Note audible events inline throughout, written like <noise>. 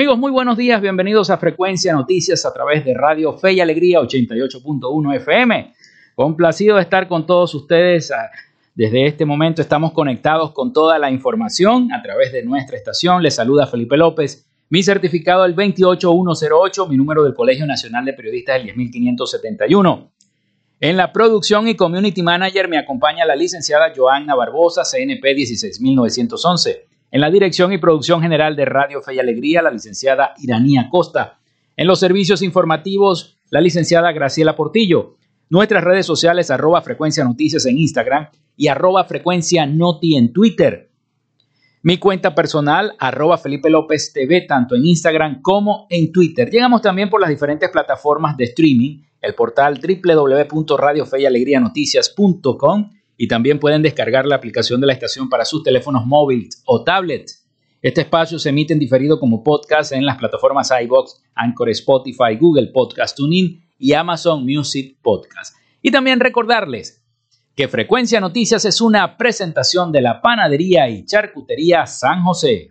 Amigos, muy buenos días, bienvenidos a Frecuencia Noticias a través de Radio Fe y Alegría 88.1 FM. Complacido de estar con todos ustedes. Ah, desde este momento estamos conectados con toda la información a través de nuestra estación. Les saluda Felipe López. Mi certificado el 28108, mi número del Colegio Nacional de Periodistas el 10571. En la producción y community manager me acompaña la licenciada Joanna Barbosa, CNP 16911. En la dirección y producción general de Radio Fe y Alegría, la licenciada Iranía Costa. En los servicios informativos, la licenciada Graciela Portillo. Nuestras redes sociales, arroba frecuencia noticias en Instagram y arroba frecuencia noti en Twitter. Mi cuenta personal, arroba Felipe López TV, tanto en Instagram como en Twitter. Llegamos también por las diferentes plataformas de streaming, el portal www.radiofeyalegrianoticias.com y también pueden descargar la aplicación de la estación para sus teléfonos móviles o tablets. Este espacio se emite en diferido como podcast en las plataformas iBox, Anchor, Spotify, Google Podcast, TuneIn y Amazon Music Podcast. Y también recordarles que Frecuencia Noticias es una presentación de la Panadería y Charcutería San José.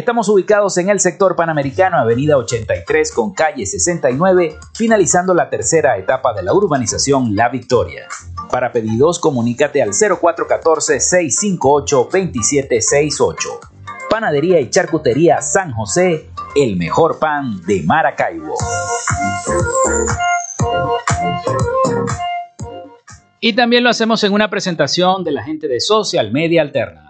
Estamos ubicados en el sector panamericano, avenida 83 con calle 69, finalizando la tercera etapa de la urbanización La Victoria. Para pedidos, comunícate al 0414-658-2768. Panadería y Charcutería San José, el mejor pan de Maracaibo. Y también lo hacemos en una presentación de la gente de Social Media Alterna.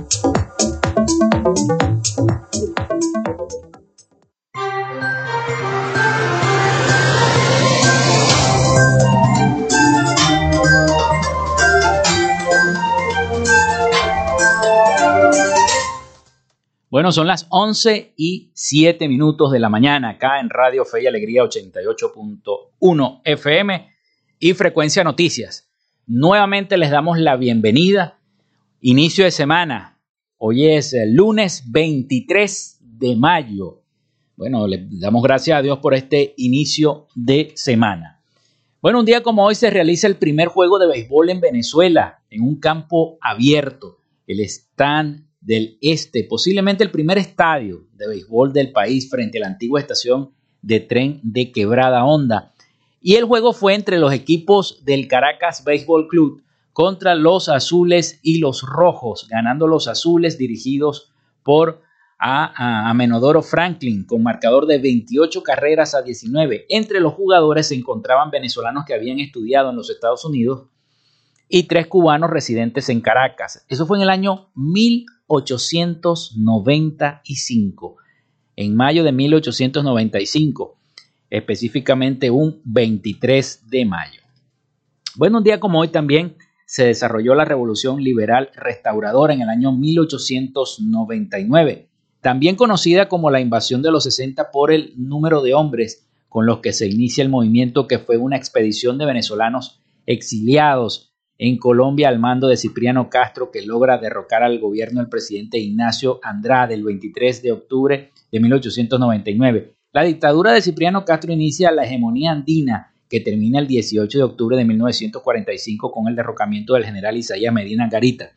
Bueno, son las 11 y 7 minutos de la mañana acá en Radio Fe y Alegría 88.1 FM y Frecuencia Noticias. Nuevamente les damos la bienvenida. Inicio de semana. Hoy es el lunes 23 de mayo. Bueno, le damos gracias a Dios por este inicio de semana. Bueno, un día como hoy se realiza el primer juego de béisbol en Venezuela, en un campo abierto, el Stand del Este, posiblemente el primer estadio de béisbol del país frente a la antigua estación de tren de Quebrada Honda. Y el juego fue entre los equipos del Caracas Baseball Club contra los azules y los rojos, ganando los azules dirigidos por a, a, Menodoro Franklin con marcador de 28 carreras a 19. Entre los jugadores se encontraban venezolanos que habían estudiado en los Estados Unidos y tres cubanos residentes en Caracas. Eso fue en el año 1895, en mayo de 1895, específicamente un 23 de mayo. Bueno, un día como hoy también se desarrolló la Revolución Liberal Restauradora en el año 1899 también conocida como la invasión de los 60 por el número de hombres con los que se inicia el movimiento que fue una expedición de venezolanos exiliados en Colombia al mando de Cipriano Castro que logra derrocar al gobierno del presidente Ignacio Andrade el 23 de octubre de 1899. La dictadura de Cipriano Castro inicia la hegemonía andina que termina el 18 de octubre de 1945 con el derrocamiento del general Isaías Medina Garita.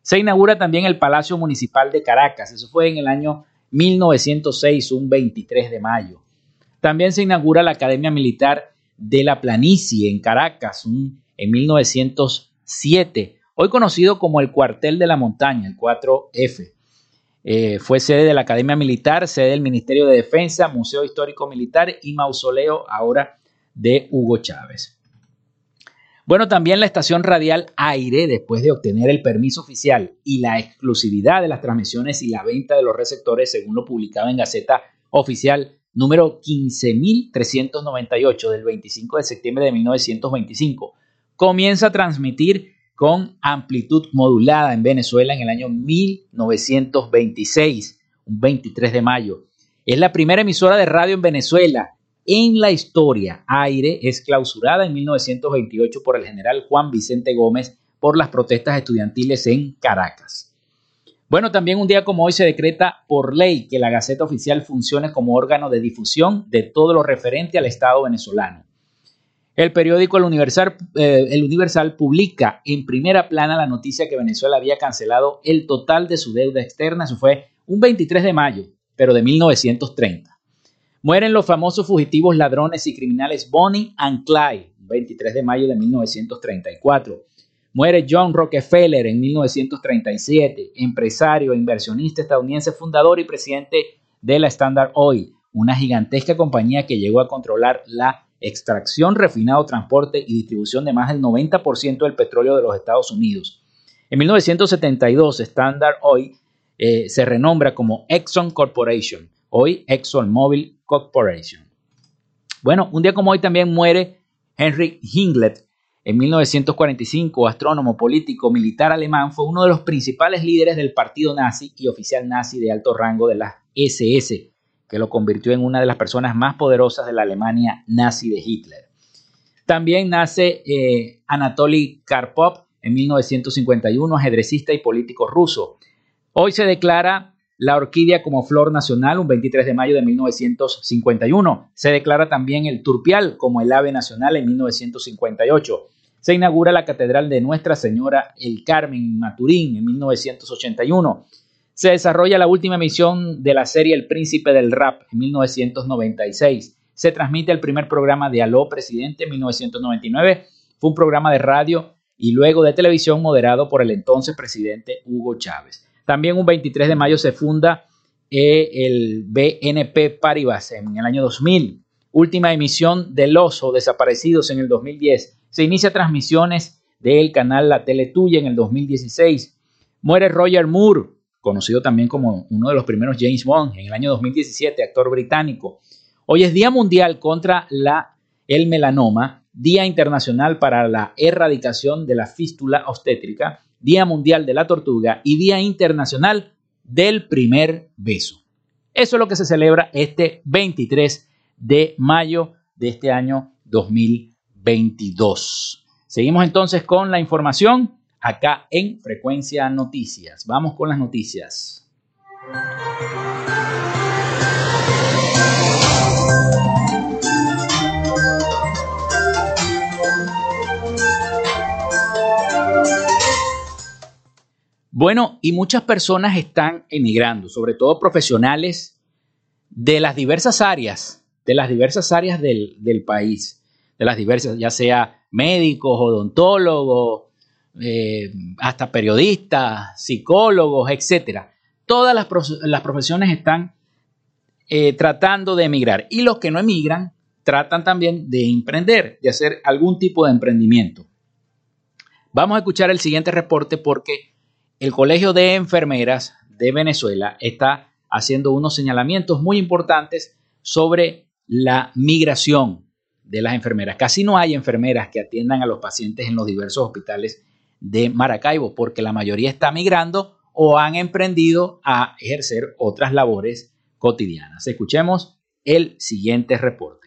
Se inaugura también el Palacio Municipal de Caracas, eso fue en el año 1906, un 23 de mayo. También se inaugura la Academia Militar de la Planicie en Caracas en 1907, hoy conocido como el Cuartel de la Montaña, el 4F. Eh, fue sede de la Academia Militar, sede del Ministerio de Defensa, Museo Histórico Militar y mausoleo ahora de Hugo Chávez. Bueno, también la estación radial Aire, después de obtener el permiso oficial y la exclusividad de las transmisiones y la venta de los receptores, según lo publicaba en Gaceta Oficial número 15.398 del 25 de septiembre de 1925, comienza a transmitir con amplitud modulada en Venezuela en el año 1926, un 23 de mayo. Es la primera emisora de radio en Venezuela en la historia. Aire es clausurada en 1928 por el general Juan Vicente Gómez por las protestas estudiantiles en Caracas. Bueno, también un día como hoy se decreta por ley que la Gaceta Oficial funcione como órgano de difusión de todo lo referente al Estado venezolano. El periódico El Universal, eh, el Universal publica en primera plana la noticia que Venezuela había cancelado el total de su deuda externa. Eso fue un 23 de mayo, pero de 1930. Mueren los famosos fugitivos ladrones y criminales Bonnie and Clyde, 23 de mayo de 1934. Muere John Rockefeller en 1937, empresario inversionista estadounidense, fundador y presidente de la Standard Oil, una gigantesca compañía que llegó a controlar la extracción, refinado, transporte y distribución de más del 90% del petróleo de los Estados Unidos. En 1972, Standard Oil eh, se renombra como Exxon Corporation, hoy ExxonMobil Corporation. Bueno, un día como hoy también muere Henry Hinglet. En 1945, astrónomo, político, militar alemán, fue uno de los principales líderes del partido nazi y oficial nazi de alto rango de la SS, que lo convirtió en una de las personas más poderosas de la Alemania nazi de Hitler. También nace eh, Anatoly Karpov en 1951, ajedrecista y político ruso. Hoy se declara la orquídea como flor nacional un 23 de mayo de 1951. Se declara también el turpial como el ave nacional en 1958. Se inaugura la Catedral de Nuestra Señora el Carmen Maturín en 1981. Se desarrolla la última emisión de la serie El Príncipe del Rap en 1996. Se transmite el primer programa de Aló Presidente en 1999. Fue un programa de radio y luego de televisión moderado por el entonces presidente Hugo Chávez. También un 23 de mayo se funda eh, el BNP Paribas en el año 2000. Última emisión del Oso, desaparecidos en el 2010. Se inicia transmisiones del canal La Tele Tuya en el 2016. Muere Roger Moore, conocido también como uno de los primeros James Bond en el año 2017, actor británico. Hoy es Día Mundial contra la, el melanoma, Día Internacional para la Erradicación de la Fístula Obstétrica Día Mundial de la Tortuga y Día Internacional del Primer Beso. Eso es lo que se celebra este 23 de mayo de este año 2022. Seguimos entonces con la información acá en Frecuencia Noticias. Vamos con las noticias. Bueno, y muchas personas están emigrando, sobre todo profesionales de las diversas áreas, de las diversas áreas del, país, de las diversas, ya sea médicos, odontólogos, eh, hasta periodistas, psicólogos, etcétera. Todas las, profesiones están eh, tratando de emigrar y los que no emigran tratan también de emprender, de hacer algún tipo de emprendimiento. Vamos a escuchar el siguiente reporte porque el Colegio de Enfermeras de Venezuela está haciendo unos señalamientos muy importantes sobre la migración de las enfermeras. Casi no hay enfermeras que atiendan a los pacientes en los diversos hospitales de Maracaibo porque la mayoría está migrando o han emprendido a ejercer otras labores cotidianas. Escuchemos el siguiente reporte.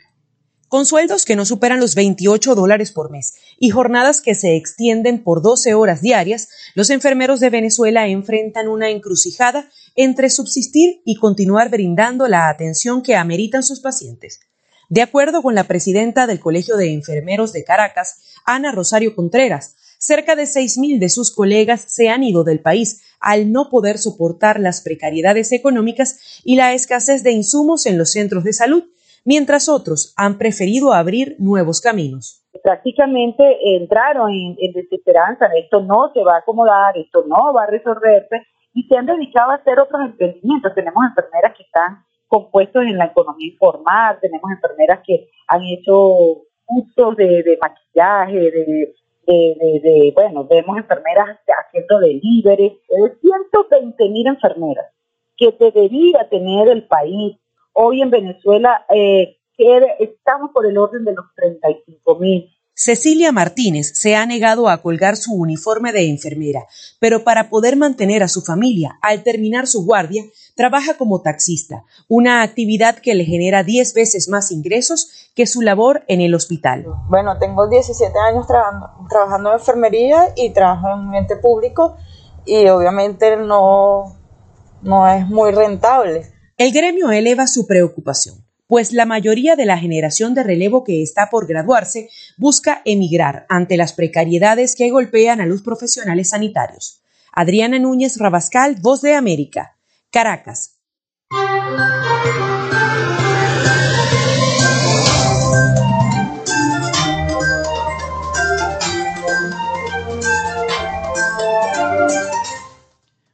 Con sueldos que no superan los 28 dólares por mes y jornadas que se extienden por 12 horas diarias, los enfermeros de Venezuela enfrentan una encrucijada entre subsistir y continuar brindando la atención que ameritan sus pacientes. De acuerdo con la presidenta del Colegio de Enfermeros de Caracas, Ana Rosario Contreras, cerca de 6.000 de sus colegas se han ido del país al no poder soportar las precariedades económicas y la escasez de insumos en los centros de salud, mientras otros han preferido abrir nuevos caminos. Prácticamente entraron en, desesperanza, esto no se va a acomodar, esto no va a resolverse, y se han dedicado a hacer otros emprendimientos. Tenemos enfermeras que están compuestos en la economía informal, tenemos enfermeras que han hecho cursos de, maquillaje, de, de, bueno, vemos enfermeras haciendo delivery, de 120 mil enfermeras que debería tener el país. Hoy en Venezuela eh, estamos por el orden de los 35 mil. Cecilia Martínez se ha negado a colgar su uniforme de enfermera, pero para poder mantener a su familia al terminar su guardia, trabaja como taxista, una actividad que le genera 10 veces más ingresos que su labor en el hospital. Bueno, tengo 17 años trabajando, en enfermería y trabajo en un ente público y obviamente no, no es muy rentable. El gremio eleva su preocupación pues la mayoría de la generación de relevo que está por graduarse busca emigrar ante las precariedades que golpean a los profesionales sanitarios. Adriana Núñez Rabascal, Voz de América, Caracas.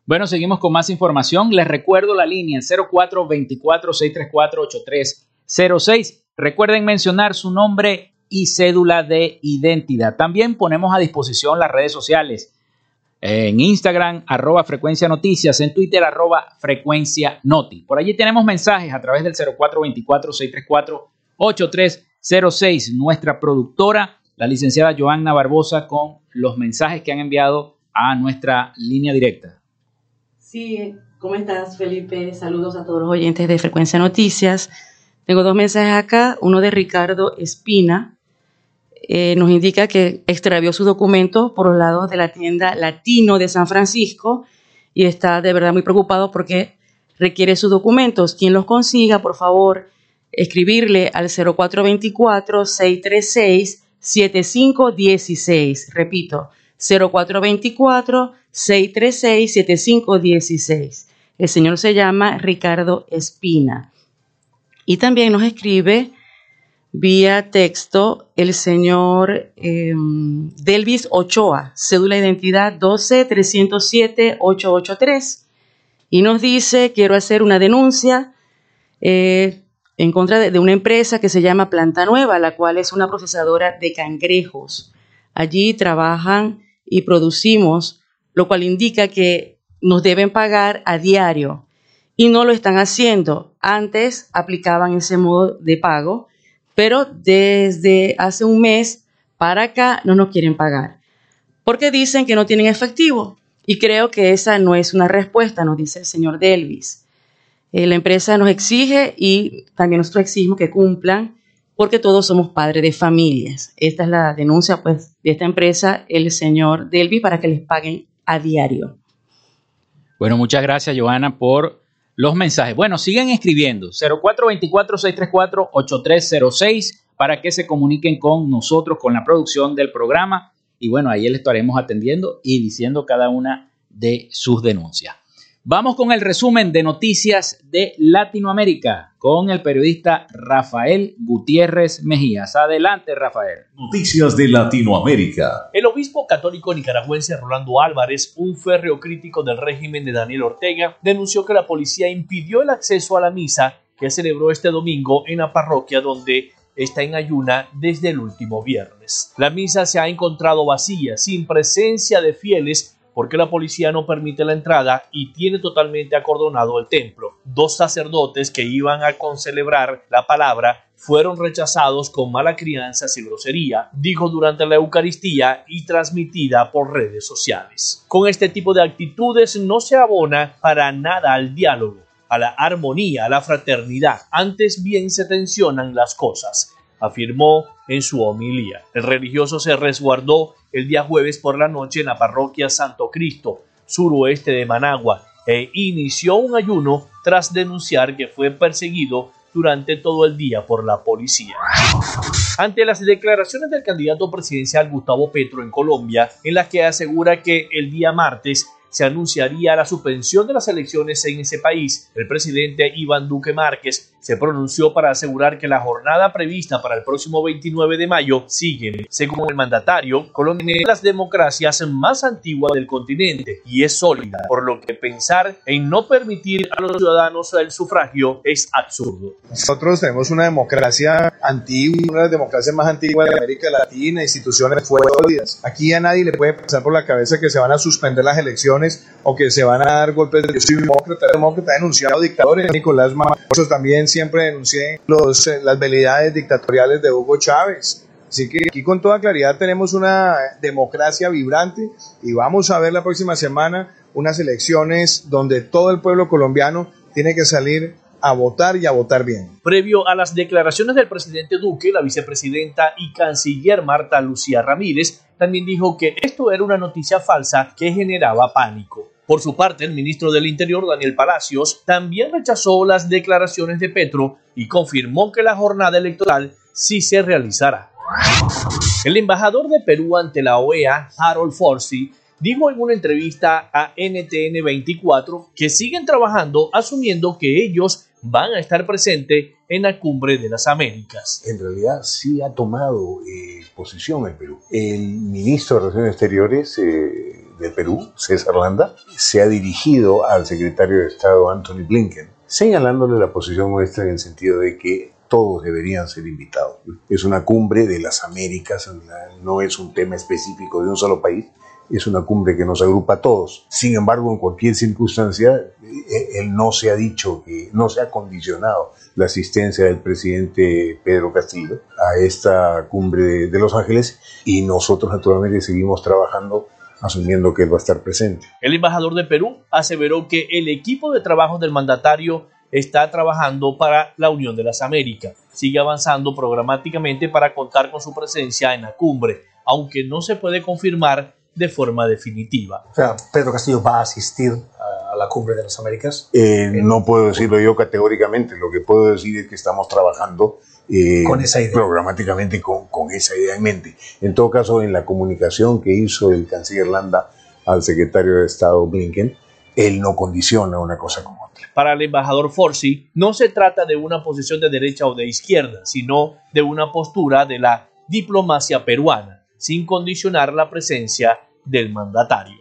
Bueno, seguimos con más información. Les recuerdo la línea 0424-634-8306. Recuerden mencionar su nombre y cédula de identidad. También ponemos a disposición las redes sociales. En Instagram, arroba frecuencia noticias, en Twitter, arroba frecuencia noti. Por allí tenemos mensajes a través del 0424-634-8306. Nuestra productora, la licenciada Joanna Barbosa, con los mensajes que han enviado a nuestra línea directa. Sí, ¿cómo estás, Felipe? Saludos a todos los oyentes de Frecuencia Noticias. Tengo dos mensajes acá, uno de Ricardo Espina. Eh, nos indica que extravió sus documentos por los lados de la tienda Latino de San Francisco y está de verdad muy preocupado porque requiere sus documentos. Quien los consiga, por favor, escribirle al 0424-636-7516. Repito, 0424-636-7516. El señor se llama Ricardo Espina. Y también nos escribe vía texto el señor em, Delvis Ochoa, cédula de identidad 12-307-883. Y nos dice, quiero hacer una denuncia eh, en contra de, de, una empresa que se llama Planta Nueva, la cual es una procesadora de cangrejos. Allí trabajan y producimos, lo cual indica que nos deben pagar a diario y no lo están haciendo. Antes aplicaban ese modo de pago, pero desde hace un mes para acá no nos quieren pagar porque dicen que no tienen efectivo. Y creo que esa no es una respuesta, nos dice el señor Delvis. Eh, la empresa nos exige y también nosotros exigimos que cumplan porque todos somos padres de familias. Esta es la denuncia pues, de esta empresa, el señor Delvi, para que les paguen a diario. Bueno, muchas gracias, Joana, por los mensajes. Bueno, siguen escribiendo 0424-634-8306 para que se comuniquen con nosotros, con la producción del programa. Y bueno, ahí le estaremos atendiendo y diciendo cada una de sus denuncias. Vamos con el resumen de noticias de Latinoamérica con el periodista Rafael Gutiérrez Mejías. Adelante, Rafael. Noticias de Latinoamérica. El obispo católico nicaragüense Rolando Álvarez, un férreo crítico del régimen de Daniel Ortega, denunció que la policía impidió el acceso a la misa que celebró este domingo en la parroquia donde está en ayuna desde el último viernes. La misa se ha encontrado vacía, sin presencia de fieles porque la policía no permite la entrada y tiene totalmente acordonado el templo. Dos sacerdotes que iban a concelebrar la palabra fueron rechazados con mala crianza y grosería, dijo durante la Eucaristía y transmitida por redes sociales. Con este tipo de actitudes no se abona para nada al diálogo, a la armonía, a la fraternidad, antes bien se tensionan las cosas afirmó en su homilía. El religioso se resguardó el día jueves por la noche en la parroquia Santo Cristo, suroeste de Managua, e inició un ayuno tras denunciar que fue perseguido durante todo el día por la policía. Ante las declaraciones del candidato presidencial Gustavo Petro en Colombia, en las que asegura que el día martes se anunciaría la suspensión de las elecciones en ese país. El presidente Iván Duque Márquez se pronunció para asegurar que la jornada prevista para el próximo 29 de mayo sigue. Según el mandatario, Colombia las democracias más antiguas del continente y es sólida, por lo que pensar en no permitir a los ciudadanos el sufragio es absurdo. Nosotros tenemos una democracia antigua, una de las democracias más antiguas de América Latina, instituciones sólidas. Aquí a nadie le puede pasar por la cabeza que se van a suspender las elecciones o que se van a dar golpes. Yo soy demócrata, demócrata, denunciado dictadores. Nicolás Maduro también siempre denuncié los, eh, las velidades dictatoriales de Hugo Chávez. Así que aquí con toda claridad tenemos una democracia vibrante y vamos a ver la próxima semana unas elecciones donde todo el pueblo colombiano tiene que salir a votar y a votar bien. Previo a las declaraciones del presidente Duque, la vicepresidenta y canciller Marta Lucía Ramírez también dijo que esto era una noticia falsa que generaba pánico. Por su parte, el ministro del Interior, Daniel Palacios, también rechazó las declaraciones de Petro y confirmó que la jornada electoral sí se realizará. El embajador de Perú ante la OEA, Harold Forsey, dijo en una entrevista a NTN 24 que siguen trabajando asumiendo que ellos van a estar presentes en la cumbre de las Américas. En realidad sí ha tomado eh, posición el Perú. El ministro de Relaciones Exteriores eh, de Perú, César Landa, se ha dirigido al secretario de Estado Anthony Blinken, señalándole la posición nuestra en el sentido de que todos deberían ser invitados. Es una cumbre de las Américas, no es un tema específico de un solo país, es una cumbre que nos agrupa a todos. Sin embargo, en cualquier circunstancia, eh, él no se ha dicho que no se ha condicionado la asistencia del presidente Pedro Castillo a esta cumbre de Los Ángeles y nosotros naturalmente seguimos trabajando asumiendo que él va a estar presente. El embajador de Perú aseveró que el equipo de trabajo del mandatario está trabajando para la Unión de las Américas. Sigue avanzando programáticamente para contar con su presencia en la cumbre, aunque no se puede confirmar de forma definitiva. O sea, Pedro Castillo va a asistir a la cumbre de las Américas. Eh, no puedo decirlo yo categóricamente, lo que puedo decir es que estamos trabajando eh, con esa idea. programáticamente con, con, esa idea en mente. En todo caso, en la comunicación que hizo el canciller Landa al secretario de Estado Blinken, él no condiciona una cosa como otra. Para el embajador Forsi, no se trata de una posición de derecha o de izquierda, sino de una postura de la diplomacia peruana sin condicionar la presencia del mandatario.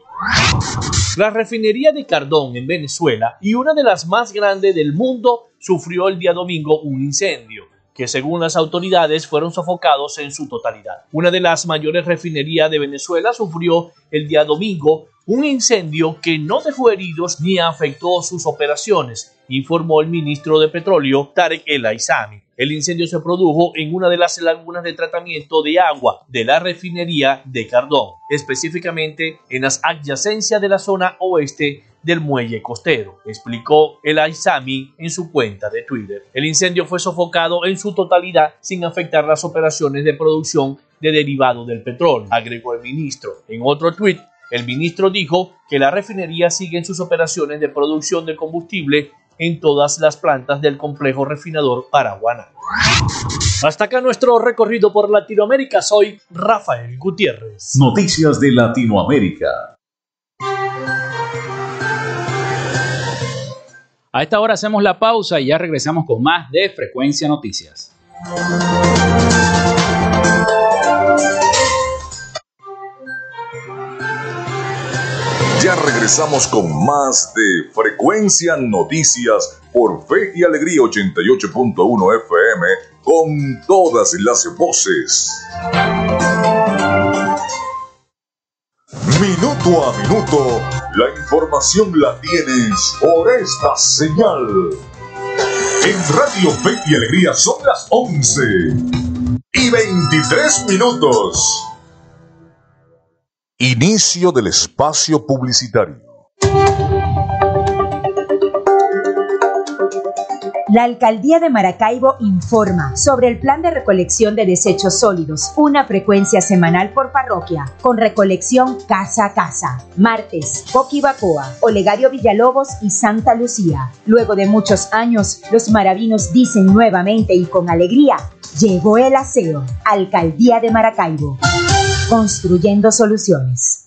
La refinería de Cardón en Venezuela y una de las más grandes del mundo sufrió el día domingo un incendio que según las autoridades fueron sofocados en su totalidad. Una de las mayores refinerías de Venezuela sufrió el día domingo un incendio que no dejó heridos ni afectó sus operaciones, informó el ministro de Petróleo Tarek El Aizami. El incendio se produjo en una de las lagunas de tratamiento de agua de la refinería de Cardón, específicamente en las adyacencias de la zona oeste del muelle costero, explicó el Aizami en su cuenta de Twitter. El incendio fue sofocado en su totalidad sin afectar las operaciones de producción de derivados del petróleo, agregó el ministro. En otro tuit, el ministro dijo que la refinería sigue en sus operaciones de producción de combustible en todas las plantas del complejo refinador Paraguana. Hasta acá nuestro recorrido por Latinoamérica. Soy Rafael Gutiérrez. Noticias de Latinoamérica. A esta hora hacemos la pausa y ya regresamos con más de Frecuencia Noticias. Ya regresamos con más de Frecuencia Noticias por Fe y Alegría 88.1 FM con todas las voces. Minuto a minuto, la información la tienes por esta señal. En Radio Fe y Alegría son las 11 y 23 minutos. Inicio del espacio publicitario. La Alcaldía de Maracaibo informa sobre el plan de recolección de desechos sólidos, una frecuencia semanal por parroquia, con recolección casa a casa. Martes, Coquibacoa, Olegario Villalobos y Santa Lucía. Luego de muchos años, los maravinos dicen nuevamente y con alegría, llegó el aseo. Alcaldía de Maracaibo. Construyendo soluciones.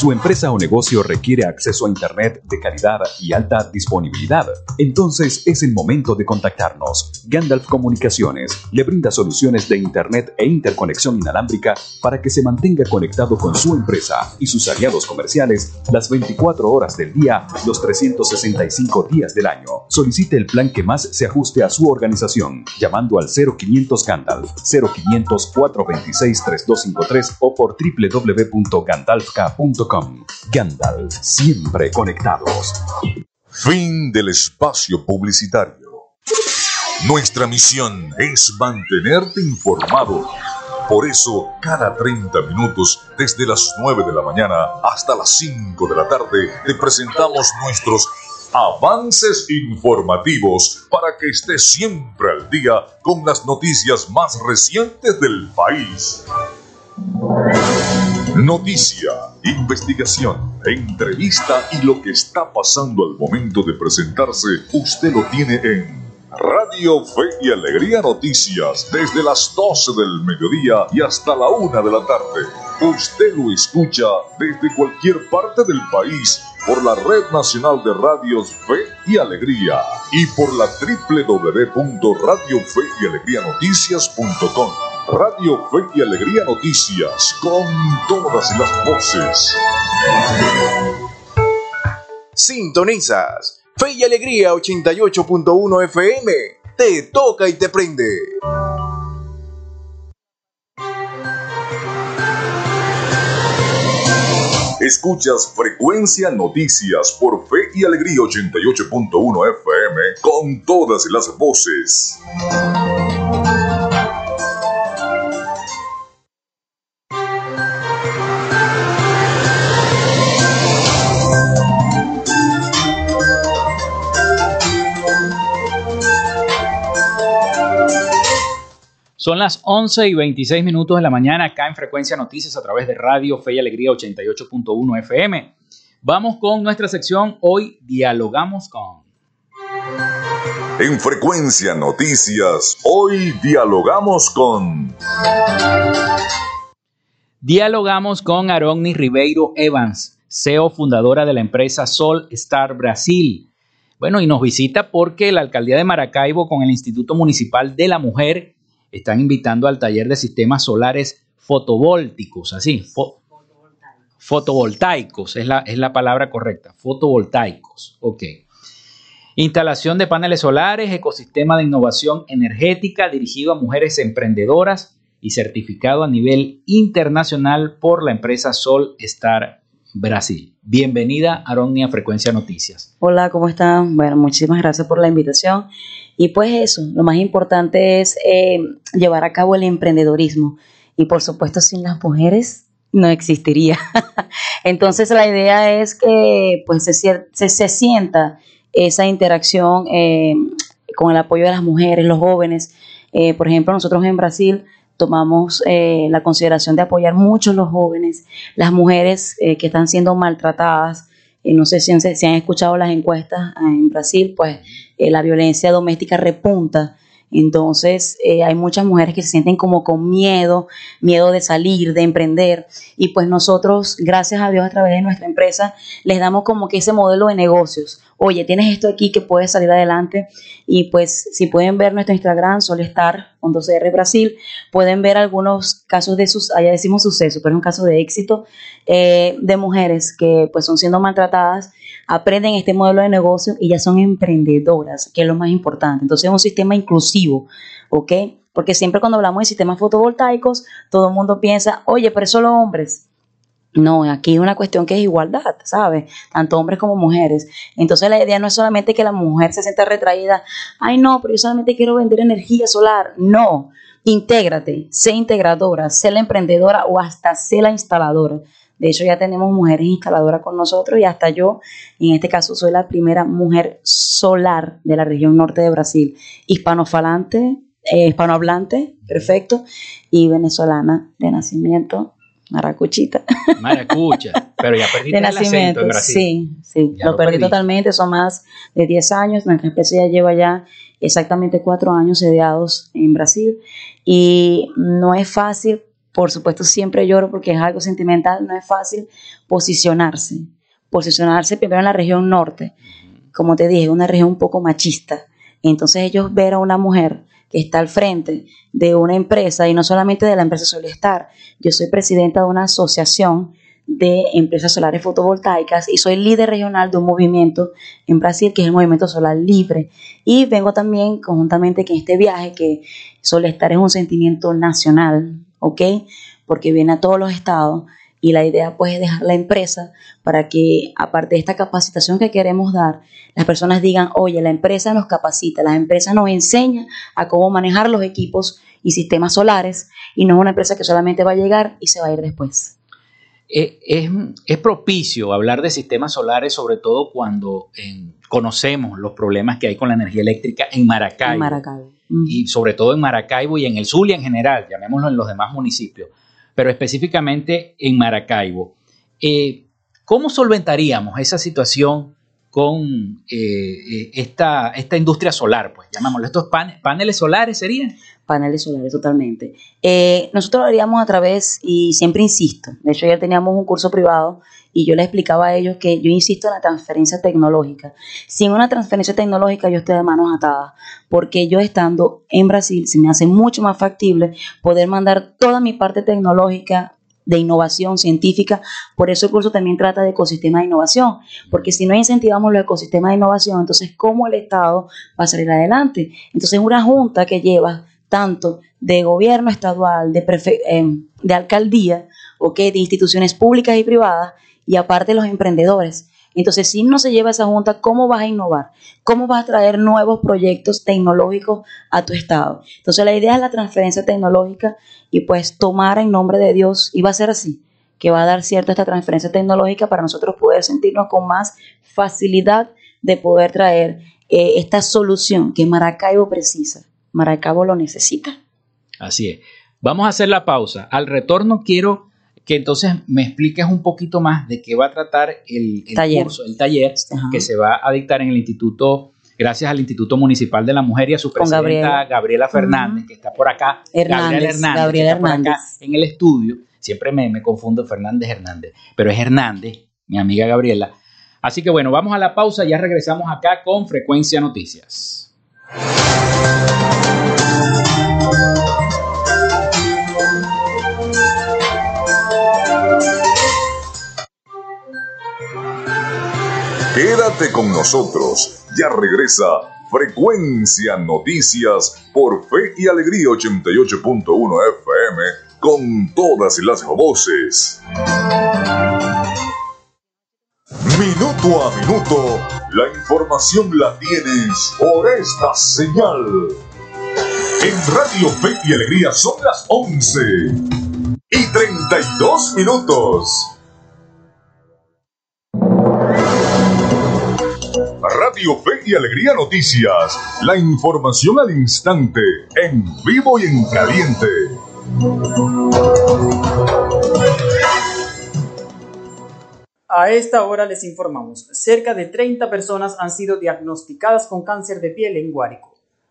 Su empresa o negocio requiere acceso a Internet de calidad y alta disponibilidad. Entonces es el momento de contactarnos. Gandalf Comunicaciones le brinda soluciones de Internet e interconexión inalámbrica para que se mantenga conectado con su empresa y sus aliados comerciales las 24 horas del día, los 365 días del año. Solicite el plan que más se ajuste a su organización llamando al 0500 Gandalf 0500 426 3253 o por www.gandalfk.com. Gandalf, siempre conectados. Fin del espacio publicitario. Nuestra misión es mantenerte informado. Por eso, cada 30 minutos, desde las 9 de la mañana hasta las 5 de la tarde, te presentamos nuestros avances informativos para que estés siempre al día con las noticias más recientes del país. Noticia, investigación, entrevista y lo que está pasando al momento de presentarse, usted lo tiene en Radio Fe y Alegría Noticias desde las 12 del mediodía y hasta la 1 de la tarde. Usted lo escucha desde cualquier parte del país por la Red Nacional de Radios Fe y Alegría y por la www.radiofeyalegrianoticias.com. Radio Fe y Alegría Noticias con todas las voces. Sintonizas Fe y Alegría 88.1 FM. Te toca y te prende. Escuchas Frecuencia Noticias por Fe y Alegría 88.1 FM con todas las voces. Son las 11 y 26 minutos de la mañana acá en Frecuencia Noticias a través de Radio Fe y Alegría 88.1 FM. Vamos con nuestra sección Hoy Dialogamos con. En Frecuencia Noticias, hoy dialogamos con. Dialogamos con Aroni Ribeiro Evans, CEO fundadora de la empresa Sol Star Brasil. Bueno, y nos visita porque la alcaldía de Maracaibo con el Instituto Municipal de la Mujer están invitando al taller de sistemas solares fotovoltaicos, así, fotovoltaicos, es la, es la palabra correcta, fotovoltaicos, ok. Instalación de paneles solares, ecosistema de innovación energética dirigido a mujeres emprendedoras y certificado a nivel internacional por la empresa Sol Star Brasil. Bienvenida, Aronia Frecuencia Noticias. Hola, ¿cómo están? Bueno, muchísimas gracias por la invitación. Y pues eso, lo más importante es eh, llevar a cabo el emprendedorismo. Y por supuesto, sin las mujeres no existiría. <laughs> Entonces la idea es que pues se, se, se sienta esa interacción eh, con el apoyo de las mujeres, los jóvenes. Eh, por ejemplo, nosotros en Brasil tomamos eh, la consideración de apoyar mucho a los jóvenes, las mujeres eh, que están siendo maltratadas. Eh, no sé si, si, han escuchado las encuestas en Brasil, pues la violencia doméstica repunta. Entonces hay muchas mujeres que se sienten como con miedo, miedo de salir, de emprender. Y pues nosotros, gracias a Dios, a través de nuestra empresa, les damos como que ese modelo de negocios oye, tienes esto aquí que puedes salir adelante. Y pues si pueden ver nuestro Instagram, Solestar, con 12R Brasil, pueden ver algunos casos de sus, allá decimos suceso, pero es un caso de éxito eh, de mujeres que pues son siendo maltratadas, aprenden este modelo de negocio y ya son emprendedoras, que es lo más importante. Entonces es un sistema inclusivo, ¿ok? Porque siempre cuando hablamos de sistemas fotovoltaicos, todo el mundo piensa, oye, pero es solo hombres. No, aquí es una cuestión que es igualdad, ¿sabes? Tanto hombres como mujeres. Entonces la idea no es solamente que la mujer se sienta retraída, ay no, pero yo solamente quiero vender energía solar. No, intégrate, sé integradora, sé la emprendedora o hasta sé la instaladora. De hecho, ya tenemos mujeres instaladoras con nosotros y hasta yo, en este caso, soy la primera mujer solar de la región norte de Brasil, hispanofalante, eh, hispanohablante, perfecto, y venezolana de nacimiento, Maracuchita. Maracucha, pero ya perdiste de nacimiento, el acento en Brasil. Sí, sí, Ya lo, lo perdí totalmente, son más de 10 años, nuestra especie ya lleva ya exactamente 4 años sediados en Brasil. Y no es fácil, por supuesto siempre lloro porque es algo sentimental, no es fácil posicionarse, posicionarse primero en la región norte, como te dije, una región un poco machista, entonces ellos ver a una mujer que está al frente de una empresa y no solamente de la empresa Solestar. Yo soy presidenta de una asociación de empresas solares fotovoltaicas y soy líder regional de un movimiento en Brasil que es el Movimiento Solar Libre. Y vengo también conjuntamente que este viaje que Solestar es un sentimiento nacional, ¿ok? Porque viene a todos los estados y la idea pues es dejar la empresa para que aparte de esta capacitación que queremos dar, las personas digan, oye, la empresa nos capacita, la empresa nos enseña a cómo manejar los equipos y sistemas solares y no es una empresa que solamente va a llegar y se va a ir después. Eh, Es, es propicio hablar de sistemas solares, sobre todo cuando eh, conocemos los problemas que hay con la energía eléctrica en Maracaibo. En Maracaibo. Y sobre todo en Maracaibo y en el Zulia en general, llamémoslo en los demás municipios, pero específicamente en Maracaibo. Eh, ¿Cómo solventaríamos esa situación con eh, eh, esta, esta industria solar? Pues llamémoslo, estos pan- paneles solares serían. Paneles solares, totalmente. Eh, nosotros lo haríamos a través, y siempre insisto, de hecho ayer teníamos un curso privado y yo les explicaba a ellos que yo insisto en la transferencia tecnológica. Sin una transferencia tecnológica yo estoy de manos atadas, porque yo estando en Brasil se me hace mucho más factible poder mandar toda mi parte tecnológica de innovación científica. Por eso el curso también trata de ecosistema de innovación, porque si no incentivamos los ecosistemas de innovación, entonces ¿cómo el Estado va a salir adelante? Entonces una junta que lleva tanto de gobierno estadual, de, em, de alcaldía, ¿ok? de instituciones públicas y privadas, y aparte los emprendedores. Entonces, si no se lleva esa junta, ¿cómo vas a innovar? ¿Cómo vas a traer nuevos proyectos tecnológicos a tu estado? Entonces, la idea es la transferencia tecnológica y pues tomar en nombre de Dios, y va a ser así, que va a dar cierto esta transferencia tecnológica para nosotros poder sentirnos con más facilidad de poder traer eh, esta solución que Maracaibo precisa. Maracaibo lo necesita. Así es. Vamos a hacer la pausa. Al retorno quiero que entonces me expliques un poquito más de qué va a tratar el, el Taller. curso, el taller Ajá. que se va a dictar en el Instituto, gracias al Instituto Municipal de la Mujer y a su Con presidenta Gabriela. Gabriela, Fernández, que está por acá. Hernández, Gabriela Hernández, Gabriela que está por acá en el estudio. Siempre me, me confundo Fernández Hernández, pero es Hernández, mi amiga Gabriela. Así que bueno, vamos a la pausa, ya regresamos acá con Frecuencia Noticias. Con nosotros. Ya regresa Frecuencia Noticias por Fe y Alegría 88.1 FM con todas las voces. Minuto a minuto, la información la tienes por esta señal. En Radio Fe y Alegría son las 11 y 32 minutos. Radio Fe y Alegría Noticias. La información al instante, en vivo y en caliente. A esta hora les informamos, cerca de 30 personas han sido diagnosticadas con cáncer de piel en Guárico.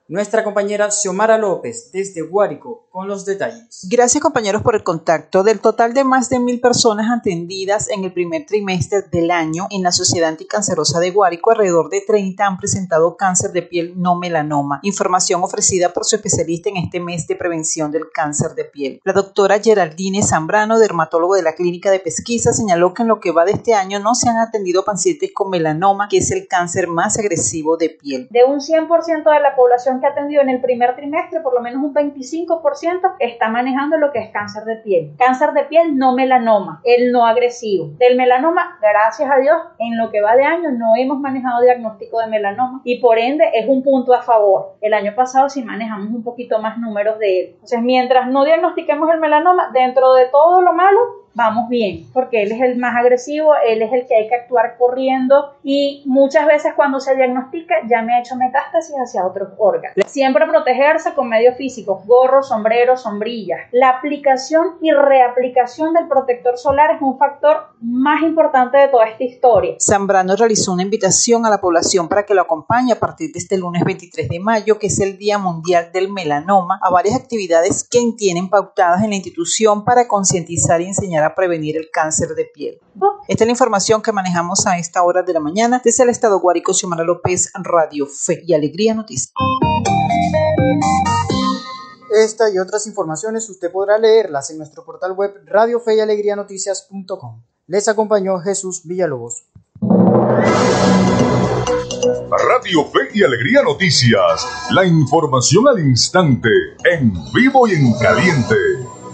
Nuestra compañera Xiomara López desde Guárico con los detalles. Gracias compañeros por el contacto. Del total de más de mil personas atendidas en el primer trimestre del año en la Sociedad Anticancerosa de Guárico, alrededor de 30 han presentado cáncer de piel no melanoma. Información ofrecida por su especialista en este mes de prevención del cáncer de piel. La doctora Geraldine Zambrano, dermatólogo de la Clínica de Pesquisa, señaló que en lo que va de este año no se han atendido pacientes con melanoma, que es el cáncer más agresivo de piel. De un 100% de la población que ha en el primer trimestre, por lo menos un 25% está manejando lo que es cáncer de piel. Cáncer de piel no melanoma, el no agresivo. Del melanoma, gracias a Dios, en lo que va de año no hemos manejado diagnóstico de melanoma y por ende es un punto a favor. El año pasado sí manejamos un poquito más números de él. Entonces, mientras no diagnostiquemos el melanoma, dentro de todo lo malo, vamos bien, porque él es el más agresivo, él es el que hay que actuar corriendo y muchas veces cuando se diagnostica ya me ha hecho metástasis hacia otros órganos. Siempre protegerse con medios físicos, gorro, sombrero, sombrilla. La aplicación y reaplicación del protector solar es un factor más importante de toda esta historia. Zambrano realizó una invitación a la población para que lo acompañe a partir de este lunes 23 de mayo, que es el Día Mundial del Melanoma, a varias actividades que tienen pautadas en la institución para concientizar y enseñar a prevenir el cáncer de piel. Esta es la información que manejamos a esta hora de la mañana desde el Estado Guárico, Xiomara López, Radio Fe y Alegría Noticias. Esta y otras informaciones usted podrá leerlas en nuestro portal web radiofeyalegrianoticias.com. Les acompañó Jesús Villalobos. Radio Fe y Alegría Noticias. La información al instante, en vivo y en caliente.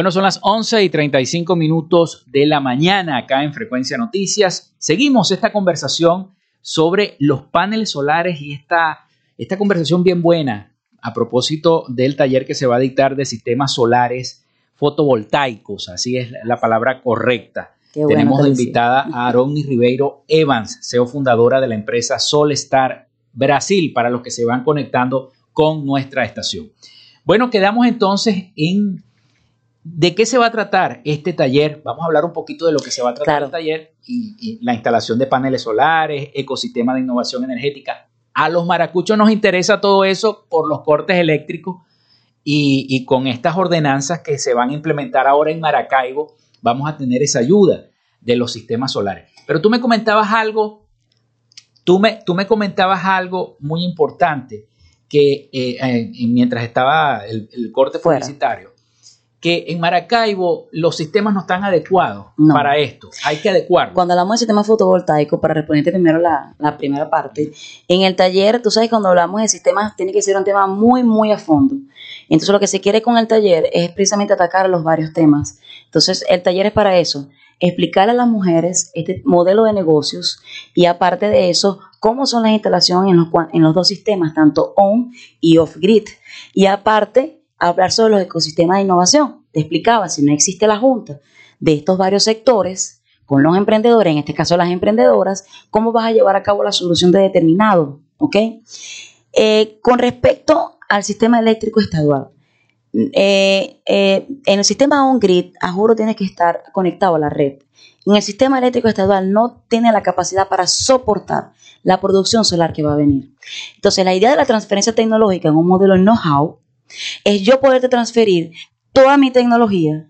Bueno, son las 11 y 35 minutos de la mañana acá en Frecuencia Noticias. Seguimos esta conversación sobre los paneles solares y esta, esta conversación bien buena a propósito del taller que se va a dictar de sistemas solares fotovoltaicos, así es la palabra correcta. Qué Tenemos de invitada a Aroni Ribeiro Evans, CEO fundadora de la empresa Solstar Brasil, para los que se van conectando con nuestra estación. Bueno, quedamos entonces en de qué se va a tratar este taller. Vamos a hablar un poquito de lo que se va a tratar el taller y, y la instalación de paneles solares, ecosistema de innovación energética. A los maracuchos nos interesa todo eso por los cortes eléctricos y, y con estas ordenanzas que se van a implementar ahora en Maracaibo, vamos a tener esa ayuda de los sistemas solares. Pero tú me comentabas algo, tú me, tú me comentabas algo muy importante que eh, eh, mientras estaba el, el corte publicitario, que en Maracaibo los sistemas no están adecuados No. para esto. Hay que adecuarlos. Cuando hablamos de sistema fotovoltaico, para responderte primero la, la primera parte, en el taller, tú sabes, cuando hablamos de sistemas, tiene que ser un tema muy, muy a fondo. Entonces, lo que se quiere con el taller es precisamente atacar los varios temas. Entonces, el taller es para eso, explicarle a las mujeres este modelo de negocios y aparte de eso, cómo son las instalaciones en los, en los dos sistemas, tanto on y off grid. Y aparte, hablar sobre los ecosistemas de innovación. Te explicaba, si no existe la junta de estos varios sectores, con los emprendedores, en este caso las emprendedoras, cómo vas a llevar a cabo la solución de determinado, ¿ok? Eh, con respecto al sistema eléctrico estadual, eh, eh, en el sistema on-grid, a juro tiene que estar conectado a la red. En el sistema eléctrico estadual no tiene la capacidad para soportar la producción solar que va a venir. Entonces, la idea de la transferencia tecnológica en un modelo know-how es yo poderte transferir toda mi tecnología,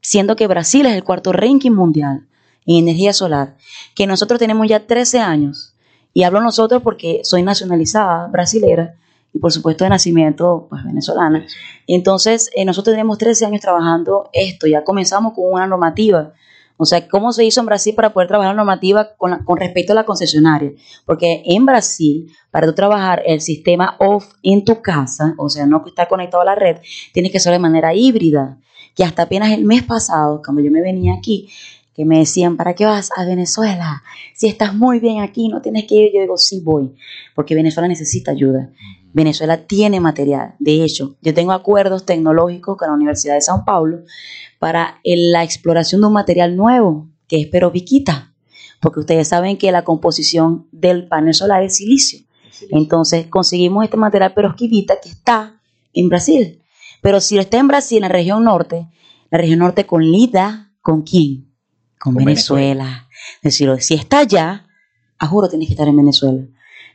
siendo que Brasil es el cuarto ranking mundial en energía solar, que nosotros tenemos ya 13 años, y hablo nosotros porque soy nacionalizada brasilera y por supuesto de nacimiento pues venezolana. Entonces, eh, nosotros tenemos 13 años trabajando esto, ya comenzamos con una normativa, O sea, ¿cómo se hizo en Brasil para poder trabajar la normativa con, con respecto a la concesionaria? Porque en Brasil, para tú trabajar el sistema off en tu casa, o sea, no está conectado a la red, tienes que hacerlo de manera híbrida. Que hasta apenas el mes pasado, cuando yo me venía aquí, que me decían, ¿para qué vas a Venezuela? Si estás muy bien aquí, no tienes que ir. Yo digo, sí voy, porque Venezuela necesita ayuda. Venezuela tiene material. De hecho, yo tengo acuerdos tecnológicos con la Universidad de Sao Paulo para la exploración de un material nuevo, que es peroviquita, porque ustedes saben que la composición del panel solar es silicio. Entonces conseguimos este material perovskita que está en Brasil. Pero si está en Brasil, en la región norte, la región norte con LIDA, ¿con quién? Con, Venezuela. Es decir, si está allá, a juro tienes que estar en Venezuela.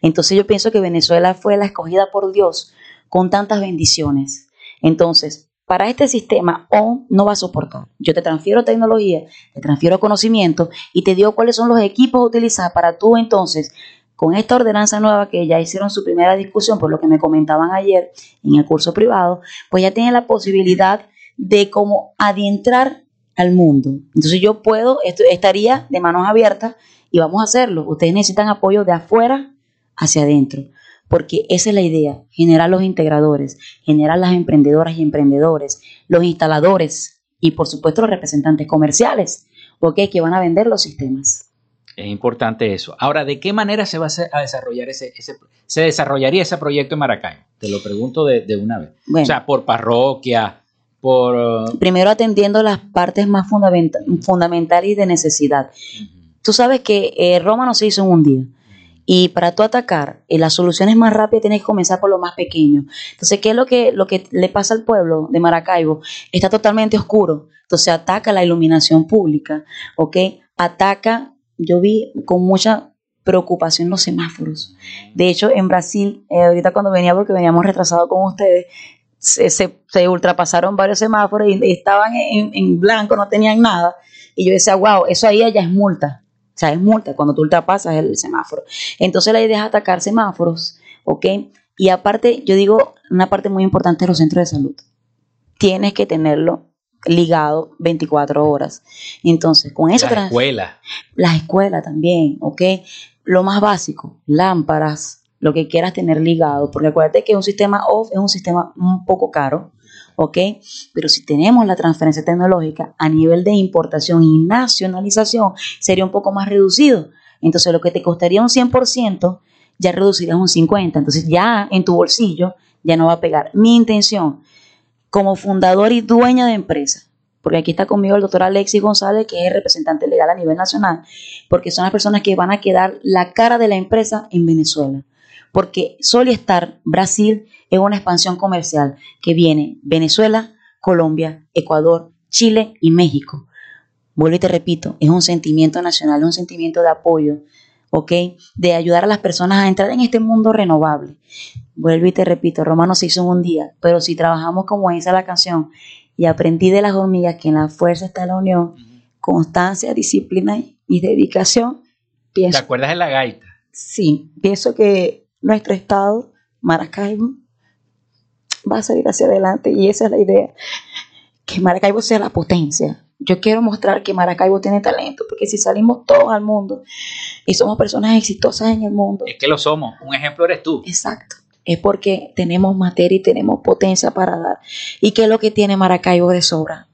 Entonces yo pienso que Venezuela fue la escogida por Dios con tantas bendiciones. Entonces, para este sistema o no va a soportar. Yo te transfiero tecnología, te transfiero conocimiento y te digo cuáles son los equipos a utilizar para tú entonces, con esta ordenanza nueva que ya hicieron su primera discusión, por lo que me comentaban ayer en el curso privado, pues ya tienen la posibilidad de como adentrar al mundo. Entonces yo puedo, esto, estaría de manos abiertas y vamos a hacerlo. Ustedes necesitan apoyo de afuera hacia adentro porque esa es la idea, generar los integradores, generar las emprendedoras y emprendedores, los instaladores y por supuesto los representantes comerciales, porque que van a vender los sistemas. Es importante eso. Ahora, ¿de qué manera se va a desarrollar ese, se desarrollaría ese proyecto en Maracay? Te lo pregunto de, una vez. o sea, por parroquia, por... Uh, Primero atendiendo las partes más fundamentales y de necesidad. Tú sabes que eh, Roma no se hizo en un día. Y para tú atacar, eh, las soluciones más rápidas tienes que comenzar por lo más pequeño. Entonces, ¿qué es lo que, lo que le pasa al pueblo de Maracaibo? Está totalmente oscuro. Entonces, ataca la iluminación pública, ¿ok? Ataca, yo vi con mucha preocupación los semáforos. De hecho, en Brasil, eh, ahorita cuando venía, porque veníamos retrasados con ustedes, se, se, ultrapasaron varios semáforos y, estaban en, en, blanco, no tenían nada. Y yo decía, wow, eso ahí ya es multa. O sea, es multa cuando tú ultrapasas el semáforo. Entonces la idea es atacar semáforos, ¿ok? Y aparte, yo digo, una parte muy importante de los centros de salud. Tienes que tenerlo ligado 24 horas. Entonces, con eso... Las escuelas. Las escuelas también, ¿ok? Lo más básico, lámparas, lo que quieras tener ligado, porque acuérdate que un sistema off es un sistema un poco caro, ¿ok? Pero si tenemos la transferencia tecnológica a nivel de importación y nacionalización, sería un poco más reducido. Entonces, lo que te costaría un 100%, ya reducirías un 50%. Entonces, ya en tu bolsillo, ya no va a pegar. Mi intención, como fundador y dueña de empresa, porque aquí está conmigo el doctor Alexis González, que es representante legal a nivel nacional, porque son las personas que van a quedar la cara de la empresa en Venezuela. Porque Solistar Brasil es una expansión comercial que viene Venezuela, Colombia, Ecuador, Chile y México. Vuelvo y te repito, es un sentimiento nacional, es un sentimiento de apoyo, ¿ok? De ayudar a las personas a entrar en este mundo renovable. Vuelvo y te repito, Roma no se hizo en un día, pero si trabajamos como dice la canción, y aprendí de las hormigas que en la fuerza está la unión, constancia, disciplina y dedicación. Pienso, ¿Te acuerdas de la gaita? Sí, pienso que nuestro estado, Maracaibo, va a salir hacia adelante y esa es la idea, que Maracaibo sea la potencia. Yo quiero mostrar que Maracaibo tiene talento, porque si salimos todos al mundo y somos personas exitosas en el mundo. Es que lo somos, un ejemplo eres tú. Exacto, es porque tenemos materia y tenemos potencia para dar. ¿Y qué es lo que tiene Maracaibo de sobra?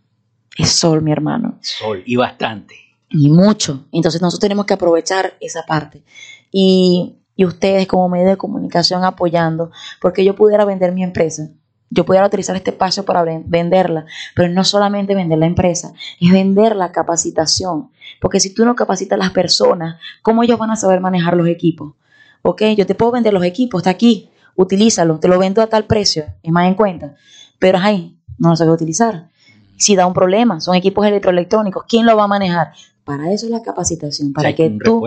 Es sol, mi hermano. Sol, y bastante. Y mucho. Entonces nosotros tenemos que aprovechar esa parte. Y, y ustedes como medio de comunicación apoyando, porque yo pudiera vender mi empresa yo pudiera utilizar este espacio para venderla, pero no solamente vender la empresa, es vender la capacitación. Porque si tú no capacitas a las personas, ¿cómo ellos van a saber manejar los equipos? Ok, yo te puedo vender los equipos, está aquí, utilízalo, te lo vendo a tal precio, es más en cuenta. Pero ay, no lo sabes utilizar. Si da un problema, son equipos electroelectrónicos, ¿quién lo va a manejar? Para eso es la capacitación, para que tú...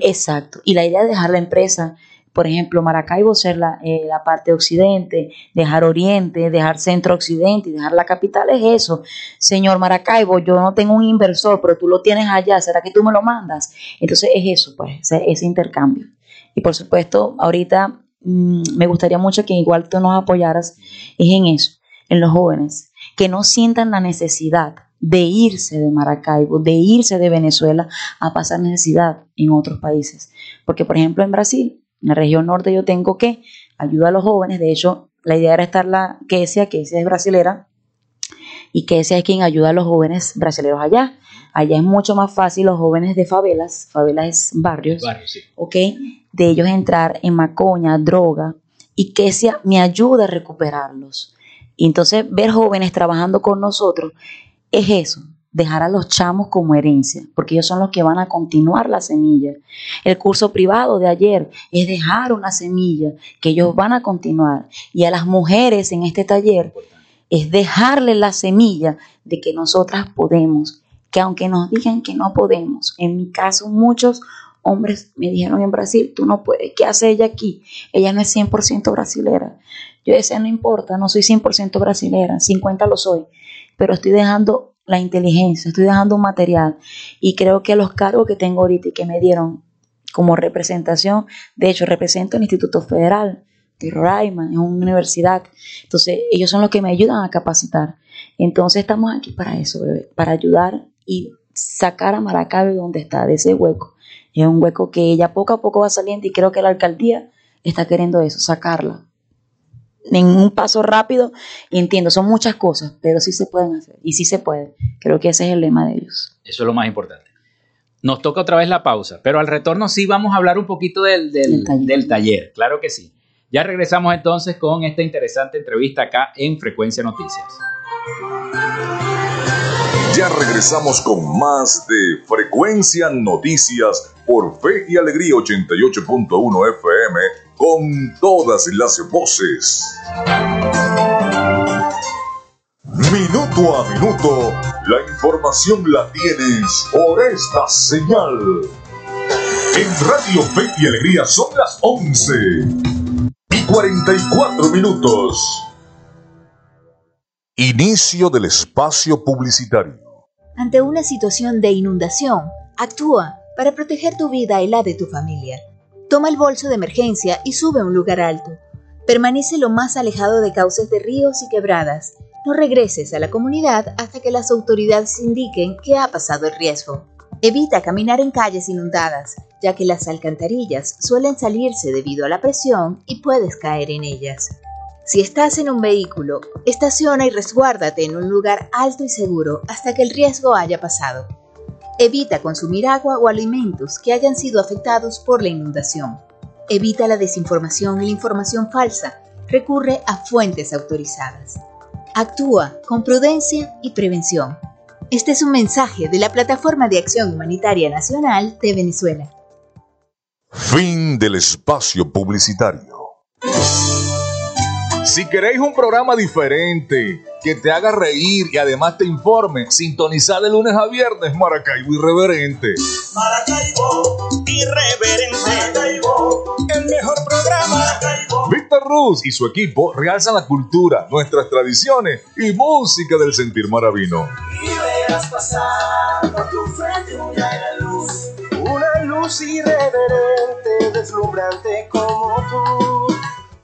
Exacto. Y la idea de dejar la empresa por ejemplo, Maracaibo ser eh, la, parte occidente, dejar oriente, dejar centro occidente y dejar la capital es eso. Señor Maracaibo, yo no tengo un inversor, pero tú lo tienes allá, ¿será que tú me lo mandas? Entonces es eso, pues, ese, intercambio. Y por supuesto, ahorita mm, me gustaría mucho que igual tú nos apoyaras, es en eso, en los jóvenes, que no sientan la necesidad de irse de Maracaibo, de irse de Venezuela a pasar necesidad en otros países. Porque, por ejemplo, en Brasil, en la región norte, yo tengo que ayudar a los jóvenes. De hecho, la idea era estar la Kesia, Kesia es brasilera, y Kesia es quien ayuda a los jóvenes brasileños allá. Allá es mucho más fácil los jóvenes de favelas, favelas es barrios, Barrio, sí. ¿ok? De ellos entrar en macoña, droga, y Kesia me ayuda a recuperarlos. Y entonces ver jóvenes trabajando con nosotros es eso, dejar a los chamos como herencia, porque ellos son los que van a continuar la semilla. El curso privado de ayer es dejar una semilla que ellos van a continuar. Y a las mujeres en este taller es dejarle la semilla de que nosotras podemos, que aunque nos digan que no podemos, en mi caso muchos hombres me dijeron en Brasil, tú no puedes, ¿qué hace ella aquí? Ella no es 100% brasilera. Yo decía, no importa, no soy 100% brasilera, 50 lo soy, pero estoy dejando la inteligencia, estoy dejando un material y creo que los cargos que tengo ahorita y que me dieron como representación, de hecho represento el Instituto Federal de Roraima, es una universidad, entonces ellos son los que me ayudan a capacitar. Entonces estamos aquí para eso, para ayudar y sacar a Maracaibo de donde está, de ese hueco. Es un hueco que ella poco a poco va saliendo y creo que la alcaldía está queriendo eso, sacarla. En un paso rápido, y entiendo, son muchas cosas, pero sí se pueden hacer y sí se puede. Creo que ese es el lema de ellos. Eso es lo más importante. Nos toca otra vez la pausa, pero al retorno sí vamos a hablar un poquito del, del, del taller. claro que sí. Ya regresamos entonces con esta interesante entrevista acá en Frecuencia Noticias. Ya regresamos con más de Frecuencia Noticias por Fe y Alegría 88.1 FM con todas las voces. Minuto a minuto, la información la tienes por esta señal. En Radio Fe y Alegría son las 11 y 44 minutos. Inicio del espacio publicitario. Ante una situación de inundación, actúa para proteger tu vida y la de tu familia. Toma el bolso de emergencia y sube a un lugar alto. Permanece lo más alejado de cauces de ríos y quebradas. No regreses a la comunidad hasta que las autoridades indiquen que ha pasado el riesgo. Evita caminar en calles inundadas, ya que las alcantarillas suelen salirse debido a la presión y puedes caer en ellas. Si estás en un vehículo, estaciona y resguárdate en un lugar alto y seguro hasta que el riesgo haya pasado. Evita consumir agua o alimentos que hayan sido afectados por la inundación. Evita la desinformación y la información falsa. Recurre a fuentes autorizadas. Actúa con prudencia y prevención. Este es un mensaje de la Plataforma de Acción Humanitaria Nacional de Venezuela. Fin del espacio publicitario. Si queréis un programa diferente, que te haga reír y además te informe, sintonizad de lunes a viernes Maracaibo Irreverente. Maracaibo, irreverente. Maracaibo, el mejor programa. Maracaibo. Víctor Ruz y su equipo realzan la cultura, nuestras tradiciones y música del sentir maravino. Y verás pasar por tu frente una luz. Una luz irreverente, deslumbrante como tú.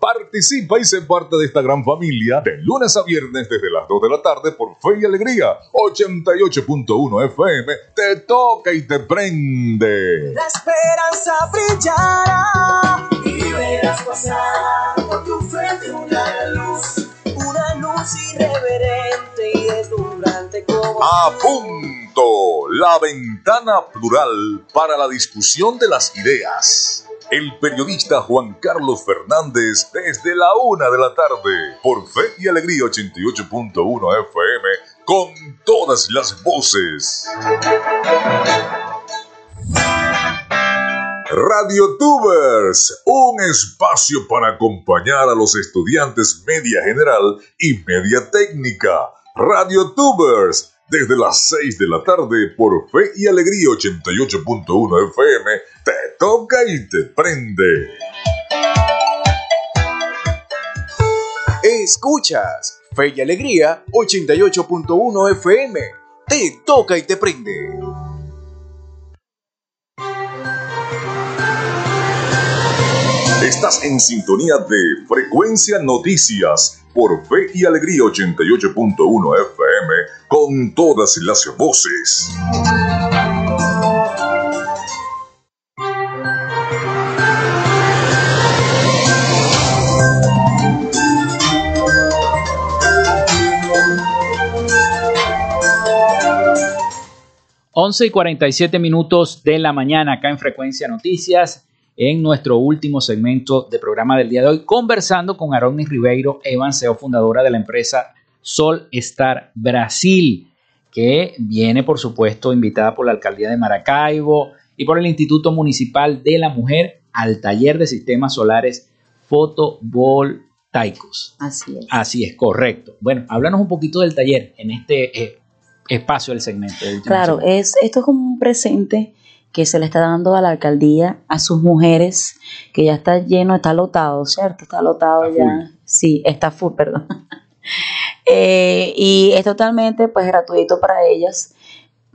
Participa y sé parte de esta gran familia de lunes a viernes desde las 2 de la tarde por Fe y Alegría 88.1 FM. Te toca y te prende. La esperanza brillará y verás pasar por tu frente una luz. Una luz irreverente y deslumbrante como A punto, la ventana plural para la discusión de las ideas. El periodista Juan Carlos Fernández desde la una de la tarde por Fe y Alegría 88.1 FM con todas las voces. Radio Tubers, un espacio para acompañar a los estudiantes media general y media técnica. Radio Tubers, desde las 6 de la tarde por Fe y Alegría 88.1 FM, te toca y te prende. Escuchas Fe y Alegría 88.1 FM. Te toca y te prende. Estás en sintonía de Frecuencia Noticias por Fe y Alegría 88.1 FM con todas las voces. 11 y 47 minutos de la mañana acá en Frecuencia Noticias, en nuestro último segmento de programa del día de hoy, conversando con Aronis Ribeiro Evan, CEO fundadora de la empresa Sol Star Brasil, que viene, por supuesto, invitada por la alcaldía de Maracaibo y por el Instituto Municipal de la Mujer al taller de sistemas solares fotovoltaicos. Así es. Así es, correcto. Bueno, háblanos un poquito del taller en este eh, espacio del segmento. del Claro, segmento. es, esto es como un presente que se le está dando a la alcaldía, a sus mujeres, que ya está lleno, está lotado, ¿cierto? Está lotado ya. Sí, está full, perdón. <laughs> Eh, y es totalmente pues gratuito para ellas.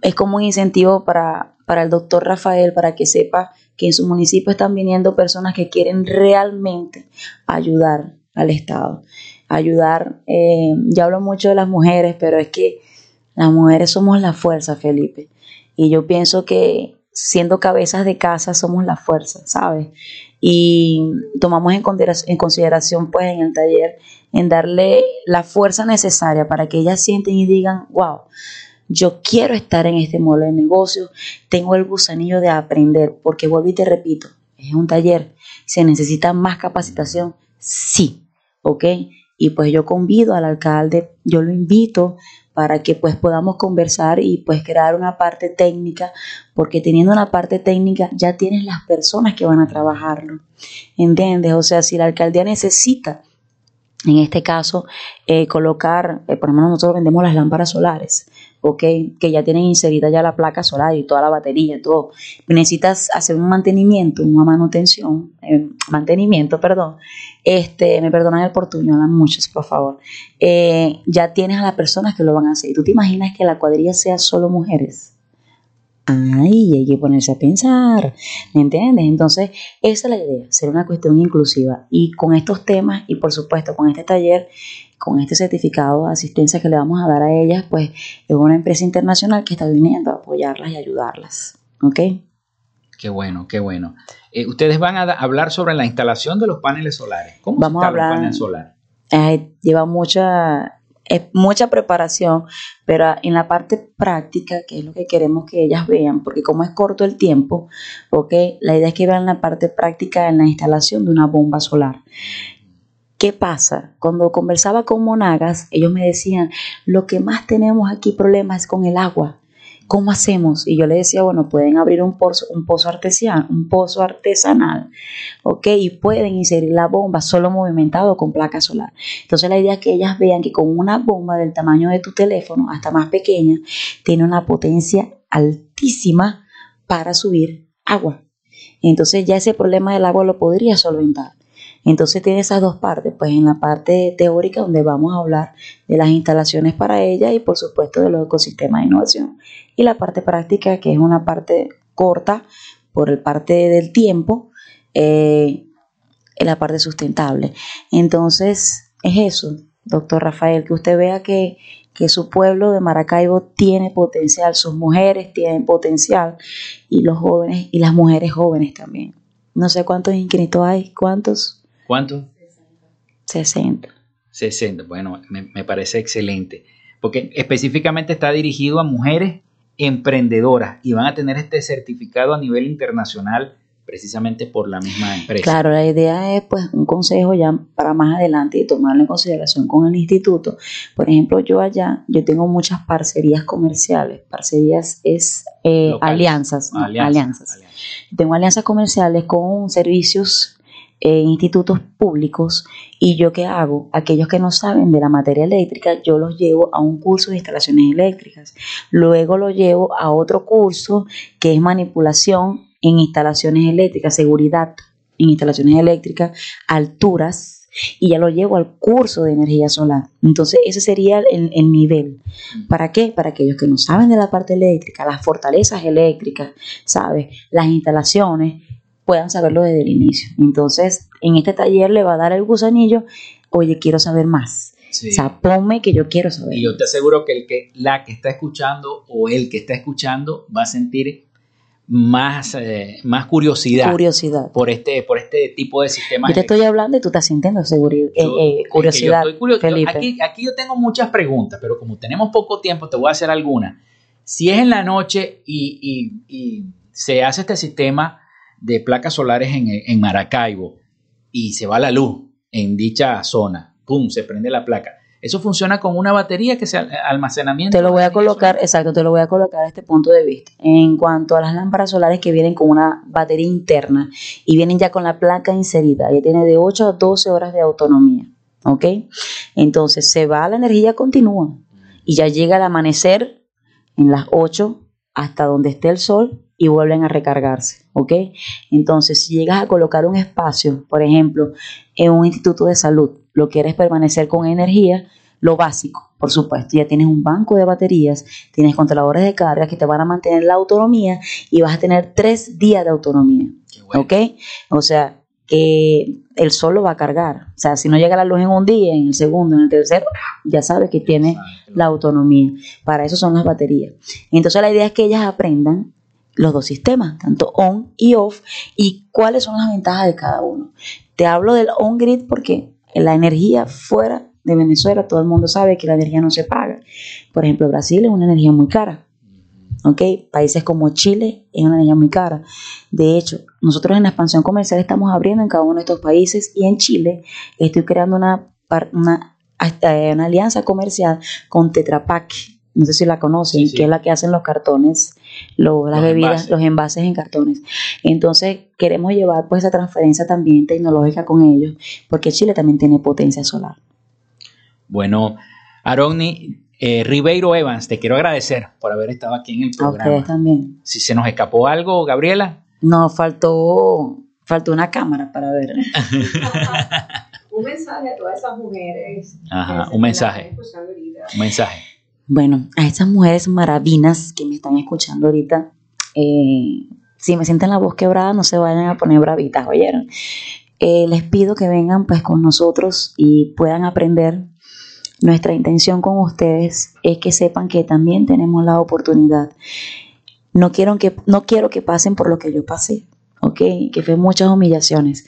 Es como un incentivo para, para el doctor Rafael, para que sepa que en su municipio están viniendo personas que quieren realmente ayudar al Estado. Ayudar, eh, ya hablo mucho de las mujeres, pero es que las mujeres somos la fuerza, Felipe. Y yo pienso que siendo cabezas de casa somos la fuerza, ¿sabes? Y tomamos en consideración, en consideración, pues, en el taller, en darle la fuerza necesaria para que ellas sienten y digan, wow, yo quiero estar en este modelo de negocio, tengo el gusanillo de aprender, porque vuelvo y te repito, es un taller, se necesita más capacitación, sí, ¿ok? Y pues yo convido al alcalde, yo lo invito para que pues podamos conversar y pues crear una parte técnica, porque teniendo una parte técnica ya tienes las personas que van a trabajarlo, ¿entiendes? O sea, si la alcaldía necesita, en este caso, eh, colocar, eh, por lo menos nosotros vendemos las lámparas solares, ¿ok? Que ya tienen inserida ya la placa solar y toda la batería, todo. Necesitas hacer un mantenimiento, una manutención, eh, mantenimiento, perdón. Este, me perdonan el portuñol, muchos, por favor. Eh, ya tienes a las personas que lo van a hacer. ¿Tú te imaginas que la cuadrilla sea solo mujeres? Ay, hay que ponerse a pensar, ¿me entiendes? Entonces, esa es la idea, ser una cuestión inclusiva. Y con estos temas, y por supuesto con este taller, con este certificado de asistencia que le vamos a dar a ellas, pues es una empresa internacional que está viniendo a apoyarlas y ayudarlas. ¿Ok? Qué bueno, qué bueno. Eh, ustedes van a hablar sobre la instalación de los paneles solares. ¿Cómo Vamos se a instala hablar- panel solar? Eh, lleva mucha, es mucha preparación, pero en la parte práctica, que es lo que queremos que ellas vean, porque como es corto el tiempo, ¿ok? La idea es que vean la parte práctica en la instalación de una bomba solar. ¿Qué pasa? Cuando conversaba con Monagas, ellos me decían, lo que más tenemos aquí problemas es con el agua. ¿Cómo hacemos? Y yo le decía, bueno, pueden abrir un pozo, un pozo artesanal, un pozo artesanal, ¿ok? Y pueden inserir la bomba solo movimentado con placa solar. Entonces la idea es que ellas vean que con una bomba del tamaño de tu teléfono, hasta más pequeña, tiene una potencia altísima para subir agua. Entonces ya ese problema del agua lo podría solventar. Entonces tiene esas dos partes, pues en la parte teórica donde vamos a hablar de las instalaciones para ella y por supuesto de los ecosistemas de innovación y la parte práctica que es una parte corta por el parte del tiempo, eh, en la parte sustentable. Entonces es eso, doctor Rafael, que usted vea que, que su pueblo de Maracaibo tiene potencial, sus mujeres tienen potencial y los jóvenes y las mujeres jóvenes también. No sé cuántos inscritos hay, ¿cuántos? ¿Cuánto? 60. 60. Bueno, me, me parece excelente. Porque específicamente está dirigido a mujeres emprendedoras y van a tener este certificado a nivel internacional precisamente por la misma empresa. Claro, la idea es pues un consejo ya para más adelante y tomarlo en consideración con el instituto. Por ejemplo, yo allá, yo tengo muchas parcerías comerciales. Parcerías es eh, alianzas, no, Alianzas, alianzas. Tengo alianzas comerciales con servicios eh, institutos públicos y yo qué hago, aquellos que no saben de la materia eléctrica, yo los llevo a un curso de instalaciones eléctricas, luego lo llevo a otro curso que es manipulación en instalaciones eléctricas, seguridad en instalaciones eléctricas, alturas, y ya lo llevo al curso de energía solar. Entonces, ese sería el, el nivel. ¿Para qué? Para aquellos que no saben de la parte eléctrica, las fortalezas eléctricas, ¿sabes? Las instalaciones, puedan saberlo desde el inicio. Entonces, en este taller le va a dar el gusanillo, oye, quiero saber más. Sí. O sea, ponme que yo quiero saber. Y yo te aseguro que, el que la que está escuchando o el que está escuchando va a sentir más, eh, más curiosidad, Curiosidad. por este por este tipo de sistemas. Yo te estoy hablando y tú estás sintiendo seguridad, eh, Yo- eh, es que yo curiosidad, Felipe. Aquí, aquí yo tengo muchas preguntas, pero como tenemos poco tiempo, te voy a hacer algunas. Si es en la noche y, y- y se hace este sistema de placas solares en, en Maracaibo y se va la luz en dicha zona, ¡pum! se prende la placa. Eso funciona con una batería que sea almacenamiento. Te lo voy a colocar, exacto, te lo voy a colocar a este punto de vista. En cuanto a las lámparas solares que vienen con una batería interna y vienen ya con la placa inserida, ya tiene de 8 a 12 horas de autonomía, ¿ok? Entonces se va la energía continua y ya llega el amanecer en las 8 hasta donde esté el sol y vuelven a recargarse, ¿ok? Entonces, si llegas a colocar un espacio, por ejemplo, en un instituto de salud, lo quieres permanecer con energía, lo básico, por supuesto, ya tienes un banco de baterías, tienes controladores de carga que te van a mantener la autonomía y vas a tener tres días de autonomía, ¿ok? O sea, que el sol lo va a cargar. O sea, si no llega la luz en un día, en el segundo, en el tercero, ya sabes que tiene la autonomía. Para eso son las baterías. Entonces la idea es que ellas aprendan los dos sistemas, tanto on y off, y cuáles son las ventajas de cada uno. Te hablo del on-grid porque la energía fuera de Venezuela, todo el mundo sabe que la energía no se paga. Por ejemplo, Brasil es una energía muy cara. ¿ok? Países como Chile es una energía muy cara. De hecho, nosotros en la expansión comercial estamos abriendo en cada uno de estos países y en Chile estoy creando una, una, hasta una alianza comercial con Tetra Pak. No sé si la conocen, que es la que hacen los cartones, lo- las Los bebidas, envases. los envases en cartones. Entonces, queremos llevar pues esa transferencia también tecnológica con ellos, porque Chile también tiene potencia solar. Bueno, Aroni eh, Ribeiro Evans, te quiero agradecer por haber estado aquí en el A ustedes programa. también. Si se nos escapó algo, Gabriela. No, faltó, faltó una cámara para ver. <laughs> Un mensaje a todas esas mujeres. Ajá, un mensaje. Un mensaje. Bueno, a esas mujeres maravinas que me están escuchando ahorita, eh, si me sienten la voz quebrada, no se vayan a poner bravitas, ¿oyeron? Eh, les pido que vengan pues con nosotros y puedan aprender. Nuestra intención con ustedes es que sepan que también tenemos la oportunidad. No quiero que, no quiero que pasen por lo que yo pasé, ¿ok? Que fue muchas humillaciones.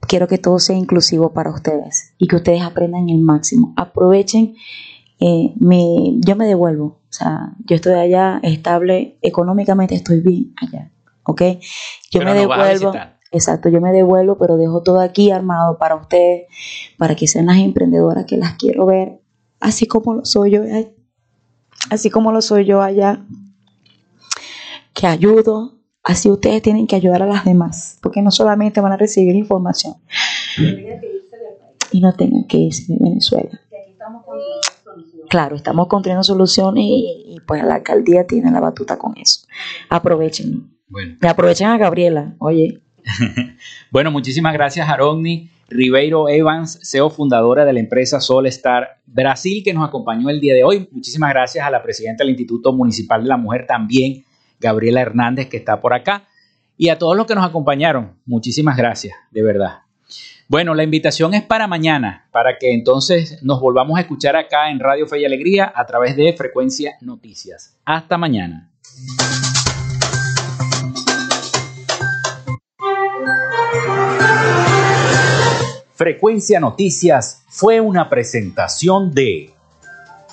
Quiero que todo sea inclusivo para ustedes y que ustedes aprendan el máximo. Aprovechen eh, me- yo me devuelvo. O sea, yo estoy allá estable, económicamente estoy bien allá. ¿Ok? Yo Pero me nos vas a devuelvo. Exacto, yo me devuelvo, pero dejo todo aquí armado para ustedes, para que sean las emprendedoras que las quiero ver, así como lo soy yo, eh, así como lo soy yo allá, que ayudo, así ustedes tienen que ayudar a las demás, porque no solamente van a recibir información y no tengan que irse de Venezuela. Claro, estamos construyendo soluciones y, y, pues la alcaldía tiene la batuta con eso. Aprovechen. Bueno. Y aprovechen a Gabriela, oye. <laughs> Bueno, muchísimas gracias, Arogni Ribeiro Evans, CEO fundadora de la empresa Solstar Brasil, que nos acompañó el día de hoy. Muchísimas gracias a la presidenta del Instituto Municipal de la Mujer también, Gabriela Hernández, que está por acá. Y a todos los que nos acompañaron, muchísimas gracias, de verdad. Bueno, la invitación es para mañana, para que entonces nos volvamos a escuchar acá en Radio Fe y Alegría a través de Frecuencia Noticias. Hasta mañana. Frecuencia Noticias fue una presentación de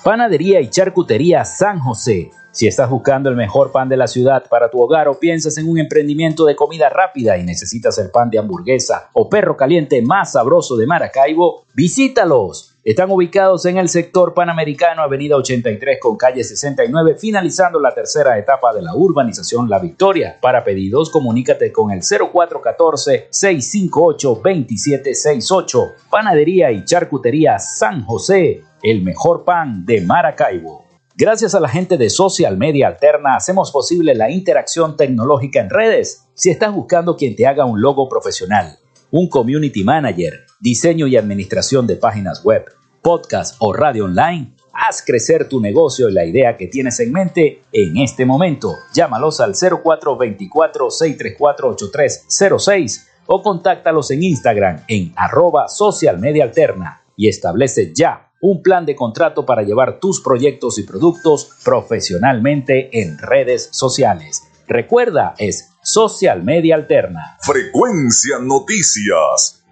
Panadería y Charcutería San José. Si estás buscando el mejor pan de la ciudad para tu hogar o piensas en un emprendimiento de comida rápida y necesitas el pan de hamburguesa o perro caliente más sabroso de Maracaibo, visítalos. Están ubicados en el sector panamericano, Avenida 83 con calle 69, finalizando la tercera etapa de la urbanización La Victoria. Para pedidos, comunícate con el 0414-658-2768. Panadería y Charcutería San José, el mejor pan de Maracaibo. Gracias a la gente de Social Media Alterna hacemos posible la interacción tecnológica en redes. Si estás buscando quien te haga un logo profesional, un community manager, diseño y administración de páginas web, podcast o radio online, haz crecer tu negocio y la idea que tienes en mente en este momento. Llámalos al 0424-634-8306 o contáctalos en Instagram en arroba social media alterna y establece ya un plan de contrato para llevar tus proyectos y productos profesionalmente en redes sociales. Recuerda, es Social Media Alterna. Frecuencia Noticias.